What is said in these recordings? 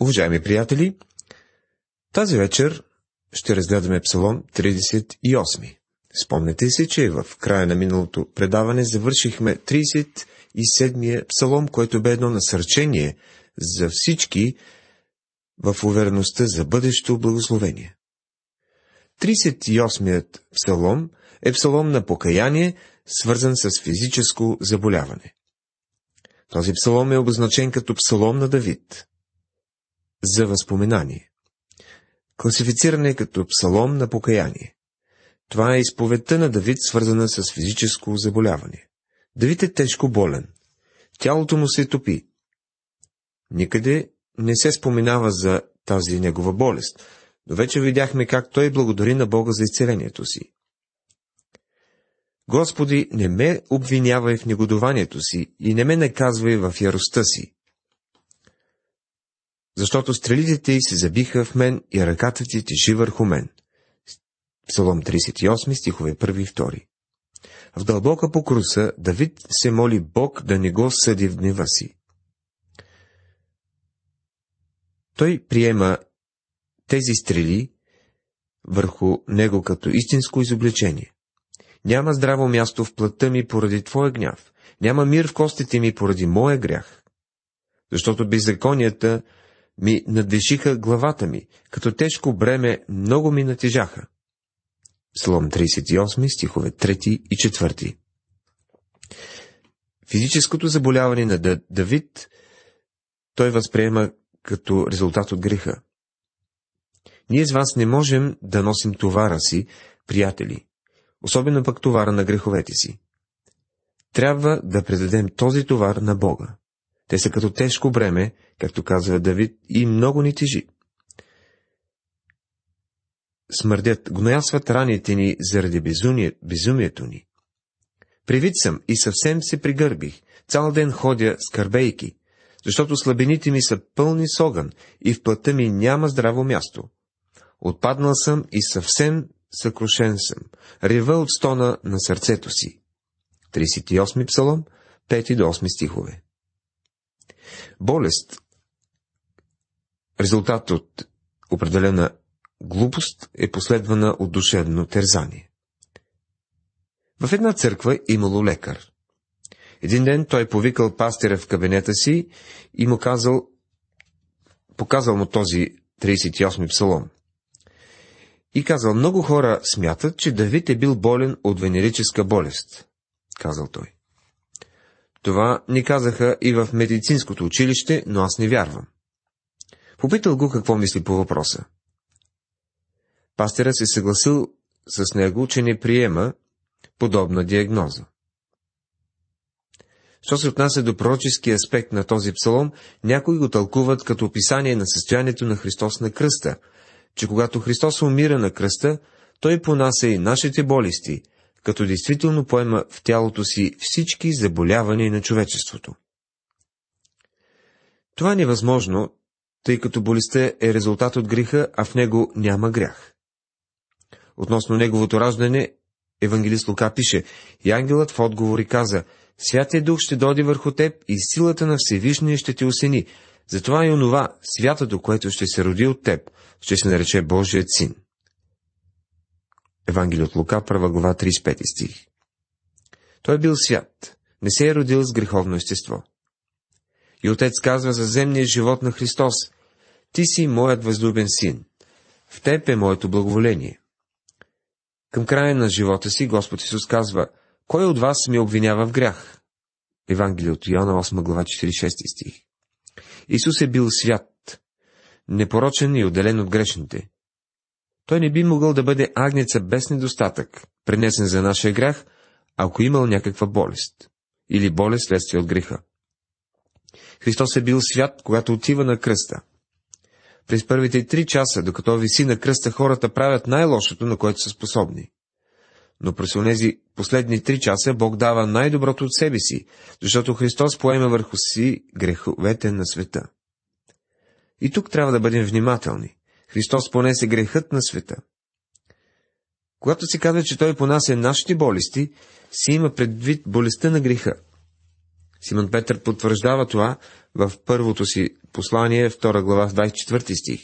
Уважаеми приятели, тази вечер ще разгледаме Псалом 38. Спомнете си, че в края на миналото предаване завършихме 37-я псалом, който бе едно насърчение за всички в увереността за бъдещо благословение. 38-ят псалом е псалом на покаяние, свързан с физическо заболяване. Този псалом е обозначен като псалом на Давид. За възпоменание. Класифициране като псалом на покаяние. Това е изповедта на Давид, свързана с физическо заболяване. Давид е тежко болен. Тялото му се топи. Никъде не се споменава за тази негова болест, но вече видяхме как той благодари на Бога за изцелението си. Господи, не ме обвинявай в негодованието си и не ме наказвай в яростта си. Защото стрелите ти се забиха в мен и ръката ти тежи върху мен. Псалом 38, стихове 1 и 2. В дълбока покруса Давид се моли Бог да не го съди в гнева си. Той приема тези стрели върху него като истинско изобличение. Няма здраво място в плътта ми поради Твоя гняв. Няма мир в костите ми поради моя грях. Защото беззаконията ми надвишиха главата ми, като тежко бреме много ми натежаха. Псалом 38, стихове 3 и 4 Физическото заболяване на Давид той възприема като резултат от греха. Ние с вас не можем да носим товара си, приятели, особено пък товара на греховете си. Трябва да предадем този товар на Бога. Те са като тежко бреме, както казва Давид, и много ни тежи. Смърдят, гноясват раните ни заради безумие, безумието ни. Привид съм и съвсем се пригърбих, цял ден ходя скърбейки, защото слабините ми са пълни с огън и в плътта ми няма здраво място. Отпаднал съм и съвсем съкрушен съм. Рева от стона на сърцето си. 38 псалом, 5 до 8 стихове. Болест, резултат от определена глупост, е последвана от душевно терзание. В една църква имало лекар. Един ден той повикал пастира в кабинета си и му казал, показал му този 38 псалом и казал, много хора смятат, че Давид е бил болен от венерическа болест, казал той. Това ни казаха и в медицинското училище, но аз не вярвам. Попитал го какво мисли по въпроса. Пастера се съгласил с него, че не приема подобна диагноза. Що се отнася до пророчески аспект на този псалом, някои го тълкуват като описание на състоянието на Христос на кръста, че когато Христос умира на кръста, Той понася и нашите болести, като действително поема в тялото си всички заболявания на човечеството. Това е невъзможно, тъй като болестта е резултат от греха, а в него няма грях. Относно неговото раждане, евангелист Лука пише, и ангелът в отговори каза, Святия Дух ще дойде върху теб и силата на Всевишния ще те осени, затова и онова, святото, което ще се роди от теб, ще се нарече Божият син. Евангелие от Лука, първа глава, 35 стих. Той е бил свят, не се е родил с греховно естество. И отец казва за земния живот на Христос, ти си моят възлюбен син, в теб е моето благоволение. Към края на живота си Господ Исус казва, кой от вас ме обвинява в грях? Евангелие от Йоанна, 8 глава, 46 стих. Исус е бил свят, непорочен и отделен от грешните. Той не би могъл да бъде агнеца без недостатък, пренесен за нашия грях, ако имал някаква болест, или болест следствие от греха. Христос е бил свят, когато отива на кръста. През първите три часа, докато виси на кръста, хората правят най-лошото, на което са способни. Но през тези последни три часа Бог дава най-доброто от себе си, защото Христос поема върху си греховете на света. И тук трябва да бъдем внимателни. Христос понесе грехът на света. Когато се казва, че Той понася нашите болести, си има предвид болестта на греха. Симон Петър потвърждава това в първото си послание, 2 глава, 24 стих.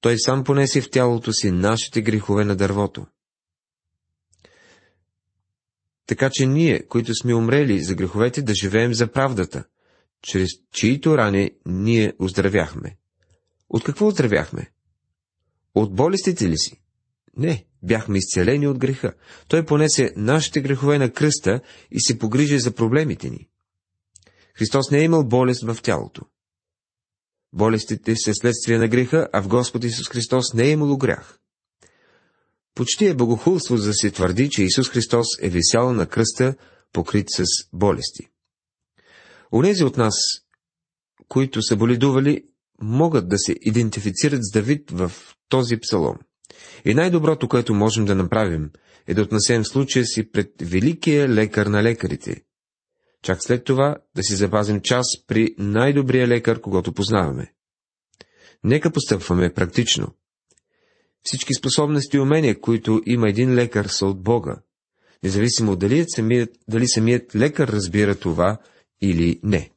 Той сам понесе в тялото си нашите грехове на дървото. Така че ние, които сме умрели за греховете, да живеем за правдата, чрез чието рани ние оздравяхме. От какво оздравяхме? От болестите ли си? Не, бяхме изцелени от греха. Той понесе нашите грехове на кръста и се погрижи за проблемите ни. Христос не е имал болест в тялото. Болестите са следствие на греха, а в Господ Исус Христос не е имало грях. Почти е богохулство да се твърди, че Исус Христос е висял на кръста, покрит с болести. Онези от нас, които са боледували, могат да се идентифицират с Давид в този псалом. И най-доброто, което можем да направим, е да отнесем случая си пред великия лекар на лекарите. Чак след това да си запазим час при най-добрия лекар, когато познаваме. Нека постъпваме практично. Всички способности и умения, които има един лекар, са от Бога, независимо дали самият, дали самият лекар разбира това или не.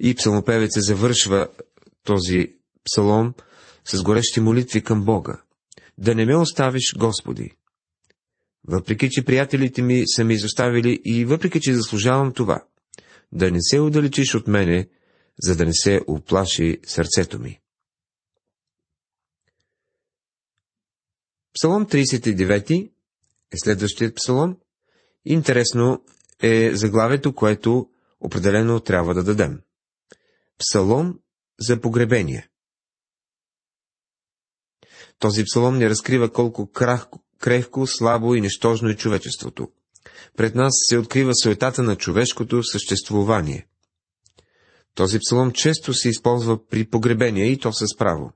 И псалмопевеца завършва този псалом с горещи молитви към Бога. Да не ме оставиш, Господи. Въпреки, че приятелите ми са ми изоставили и въпреки, че заслужавам това, да не се удалечиш от мене, за да не се оплаши сърцето ми. Псалом 39 е следващият псалом. Интересно е заглавието, което определено трябва да дадем. Псалом за погребение. Този псалом ни разкрива колко крахко, крехко, слабо и нищожно е човечеството. Пред нас се открива суетата на човешкото съществувание. Този псалом често се използва при погребение и то с право.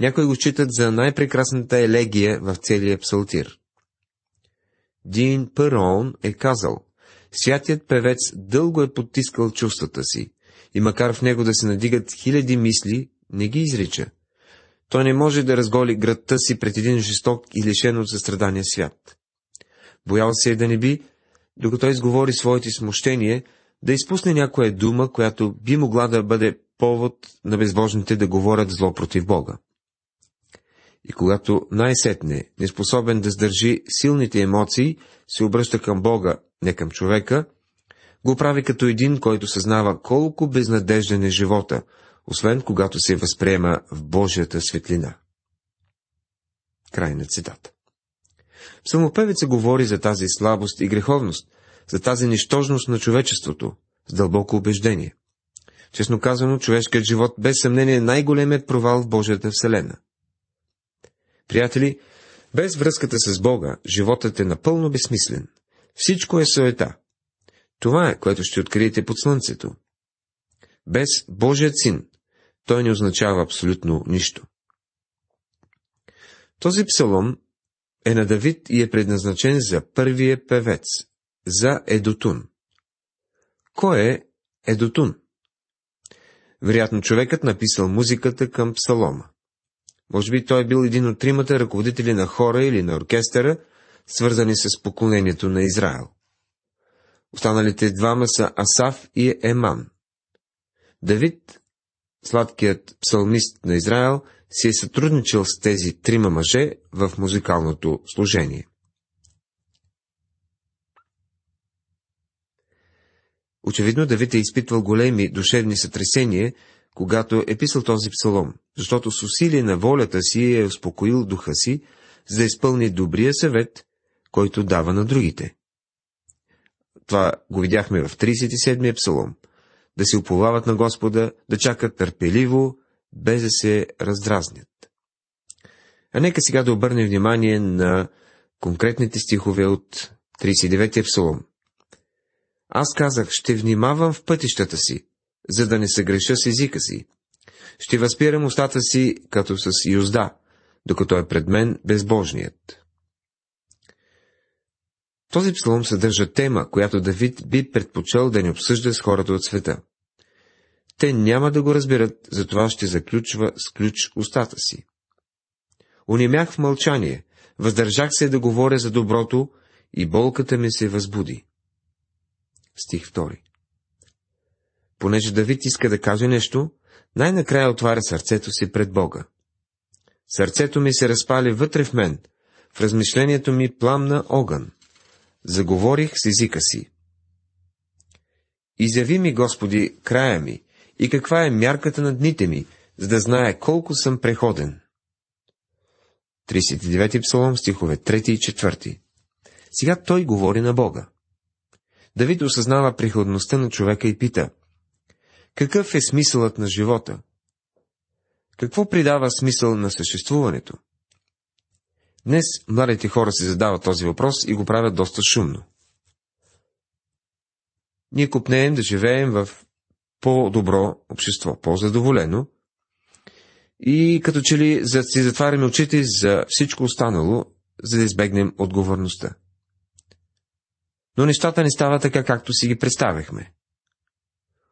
Някои го считат за най-прекрасната елегия в целия псалтир. Дин Пърон е казал, святият певец дълго е потискал чувствата си, и макар в него да се надигат хиляди мисли, не ги изрича. Той не може да разголи градта си пред един жесток и лишен от състрадания свят. Боял се е да не би, докато изговори своите смущения, да изпусне някоя дума, която би могла да бъде повод на безбожните да говорят зло против Бога. И когато най-сетне, неспособен да сдържи силните емоции, се обръща към Бога, не към човека, го прави като един, който съзнава колко безнадежден е живота, освен когато се възприема в Божията светлина. Край на цитата. Псалмопевеца говори за тази слабост и греховност, за тази нищожност на човечеството, с дълбоко убеждение. Честно казано, човешкият живот без съмнение е най-големият провал в Божията вселена. Приятели, без връзката с Бога, животът е напълно безсмислен. Всичко е суета. Това е, което ще откриете под слънцето. Без Божият син, той не означава абсолютно нищо. Този псалом е на Давид и е предназначен за първия певец, за Едотун. Кой е Едотун? Вероятно човекът написал музиката към псалома. Може би той е бил един от тримата ръководители на хора или на оркестъра, свързани с поклонението на Израел. Останалите двама са Асав и Еман. Давид, сладкият псалмист на Израел, си е сътрудничал с тези трима мъже в музикалното служение. Очевидно Давид е изпитвал големи душевни сътресения, когато е писал този псалом, защото с усилие на волята си е успокоил духа си, за да изпълни добрия съвет, който дава на другите. Това го видяхме в 37-я псалом. Да се уповават на Господа, да чакат търпеливо, без да се раздразнят. А нека сега да обърнем внимание на конкретните стихове от 39-я псалом. Аз казах, ще внимавам в пътищата си, за да не се греша с езика си. Ще възпирам устата си, като с юзда, докато е пред мен безбожният. Този псалом съдържа тема, която Давид би предпочел да не обсъжда с хората от света. Те няма да го разберат, затова ще заключва с ключ устата си. Унемях в мълчание, въздържах се да говоря за доброто и болката ми се възбуди. стих 2. Понеже Давид иска да каже нещо, най-накрая отваря сърцето си пред Бога. Сърцето ми се разпали вътре в мен, в размишлението ми пламна огън. Заговорих с езика си. Изяви ми, Господи, края ми и каква е мярката на дните ми, за да знае колко съм преходен. 39 псалом, стихове 3 и 4. Сега той говори на Бога. Давид осъзнава приходността на човека и пита, какъв е смисълът на живота? Какво придава смисъл на съществуването? Днес младите хора си задават този въпрос и го правят доста шумно. Ние купнеем да живеем в по-добро общество, по-задоволено, и като че ли за, си затваряме очите за всичко останало, за да избегнем отговорността. Но нещата не стават така, както си ги представяхме.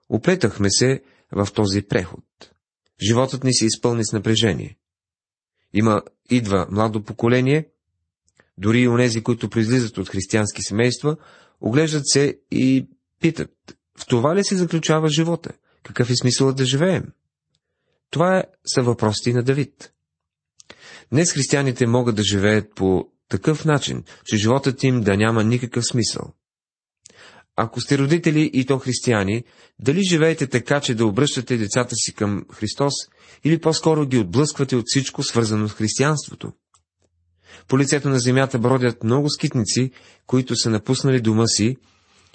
Оплетахме се в този преход. Животът ни се изпълни с напрежение. Има, идва младо поколение, дори и онези, които произлизат от християнски семейства, оглеждат се и питат, в това ли се заключава живота? Какъв е смисълът да живеем? Това е, са въпросите на Давид. Днес християните могат да живеят по такъв начин, че животът им да няма никакъв смисъл. Ако сте родители и то християни, дали живеете така, че да обръщате децата си към Христос, или по-скоро ги отблъсквате от всичко, свързано с християнството? По лицето на земята бродят много скитници, които са напуснали дома си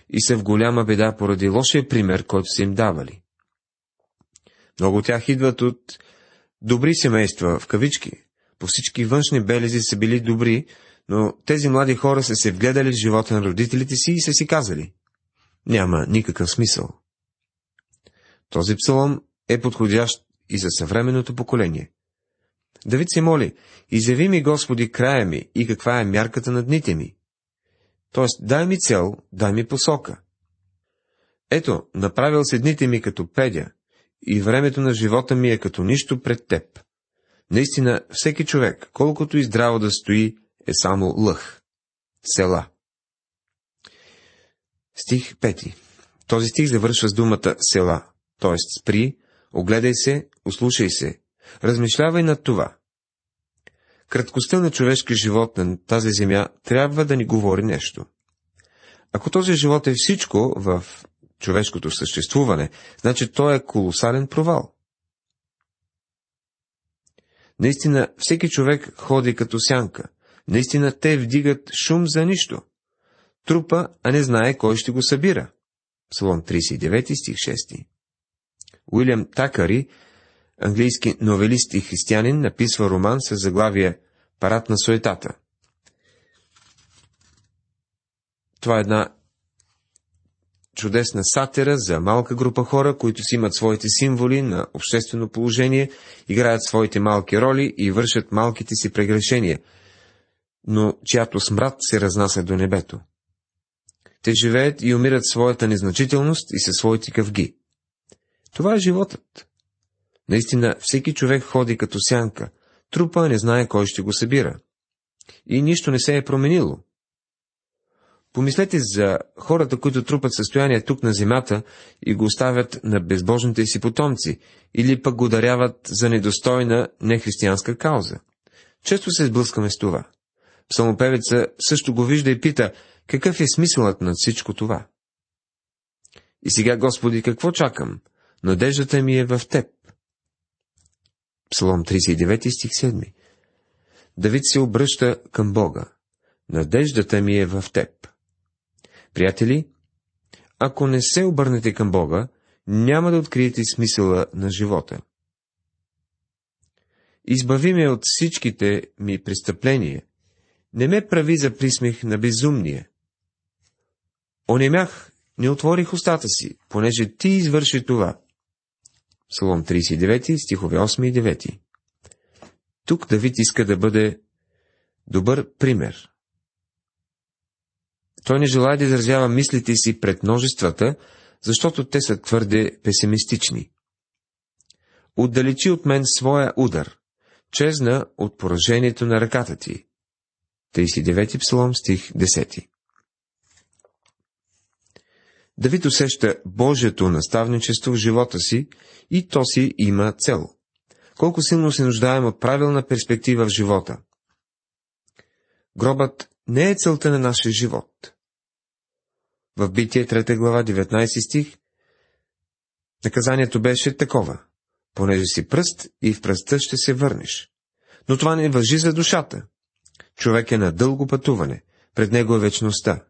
и са в голяма беда поради лошия пример, който са им давали. Много от тях идват от добри семейства, в кавички. По всички външни белези са били добри, но тези млади хора са се вгледали в живота на родителите си и са си казали. Няма никакъв смисъл. Този псалом е подходящ и за съвременното поколение. Давид се моли, изяви ми, Господи, края ми и каква е мярката на дните ми. Тоест, дай ми цел, дай ми посока. Ето, направил се дните ми като педя, и времето на живота ми е като нищо пред теб. Наистина, всеки човек, колкото и здраво да стои, е само лъх. Села. Стих 5. Този стих завършва с думата села, т.е. спри, огледай се, услушай се, размишлявай над това. Краткостта на човешкия живот на тази земя трябва да ни говори нещо. Ако този живот е всичко в човешкото съществуване, значи той е колосален провал. Наистина, всеки човек ходи като сянка. Наистина, те вдигат шум за нищо. Трупа, а не знае кой ще го събира. Псалом 39, стих 6. Уилям Такари, английски новелист и християнин, написва роман с заглавие Парад на суетата. Това е една чудесна сатира за малка група хора, които си имат своите символи на обществено положение, играят своите малки роли и вършат малките си прегрешения, но чиято смрад се разнася до небето. Те живеят и умират своята незначителност и със своите къвги. Това е животът. Наистина, всеки човек ходи като сянка, трупа не знае кой ще го събира. И нищо не се е променило. Помислете за хората, които трупат състояние тук на земята и го оставят на безбожните си потомци, или пък го даряват за недостойна нехристиянска кауза. Често се сблъскаме с това. Псалмопевеца също го вижда и пита, какъв е смисълът на всичко това? И сега, Господи, какво чакам? Надеждата ми е в Теб. Псалом 39 стих 7 Давид се обръща към Бога. Надеждата ми е в Теб. Приятели, ако не се обърнете към Бога, няма да откриете смисъла на живота. Избави ме от всичките ми престъпления. Не ме прави за присмех на безумния. Онемях, не отворих устата си, понеже ти извърши това. Псалом 39, стихове 8 и 9. Тук Давид иска да бъде добър пример. Той не желая да изразява мислите си пред множествата, защото те са твърде песимистични. Отдалечи от мен своя удар, чезна от поражението на ръката ти. 39 псалом, стих 10 Давид усеща Божието наставничество в живота си и то си има цел. Колко силно се нуждаем от правилна перспектива в живота. Гробът не е целта на нашия живот. В Битие 3 глава 19 стих наказанието беше такова. Понеже си пръст и в пръста ще се върнеш. Но това не въжи за душата. Човек е на дълго пътуване. Пред него е вечността.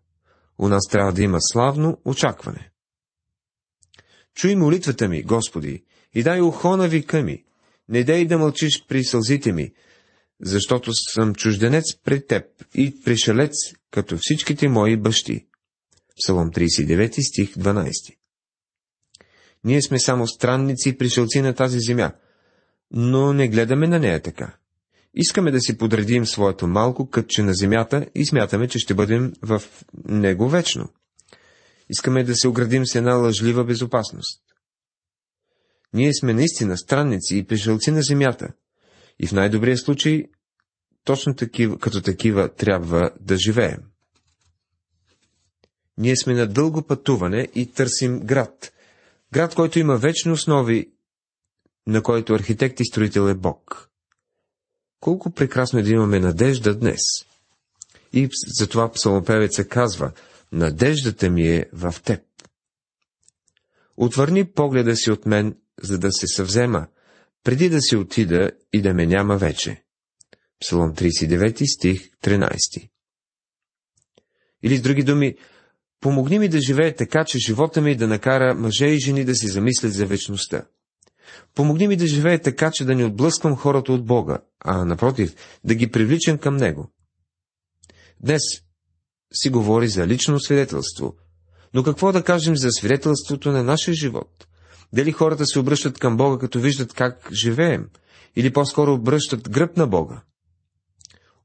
У нас трябва да има славно очакване. Чуй молитвата ми, Господи, и дай ухо на вика ми. Не дай да мълчиш при сълзите ми, защото съм чужденец пред теб и пришелец, като всичките мои бащи. Псалом 39 стих 12 Ние сме само странници и пришелци на тази земя, но не гледаме на нея така. Искаме да си подредим своето малко кътче на земята и смятаме, че ще бъдем в него вечно. Искаме да се оградим с една лъжлива безопасност. Ние сме наистина странници и пришелци на земята, и в най-добрия случай, точно такива, като такива трябва да живеем. Ние сме на дълго пътуване и търсим град. Град, който има вечни основи, на който архитект и строител е Бог. Колко прекрасно е да имаме надежда днес. И затова псалмопевеца казва, надеждата ми е в теб. Отвърни погледа си от мен, за да се съвзема, преди да си отида и да ме няма вече. Псалом 39 стих 13 Или с други думи, помогни ми да живее така, че живота ми да накара мъже и жени да си замислят за вечността. Помогни ми да живее така, че да не отблъсквам хората от Бога, а напротив, да ги привличам към Него. Днес си говори за лично свидетелство, но какво да кажем за свидетелството на нашия живот? Дали хората се обръщат към Бога, като виждат как живеем, или по-скоро обръщат гръб на Бога?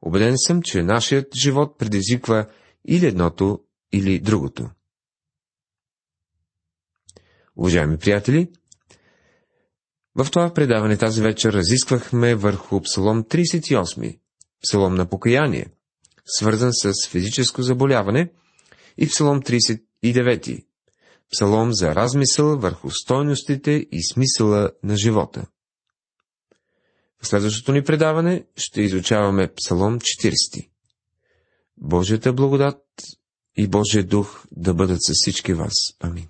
Обеден съм, че нашият живот предизвиква или едното, или другото. Уважаеми приятели, в това предаване тази вечер разисквахме върху Псалом 38, Псалом на покаяние, свързан с физическо заболяване, и Псалом 39, Псалом за размисъл върху стойностите и смисъла на живота. В следващото ни предаване ще изучаваме Псалом 40. Божията благодат и Божия дух да бъдат с всички вас. Амин.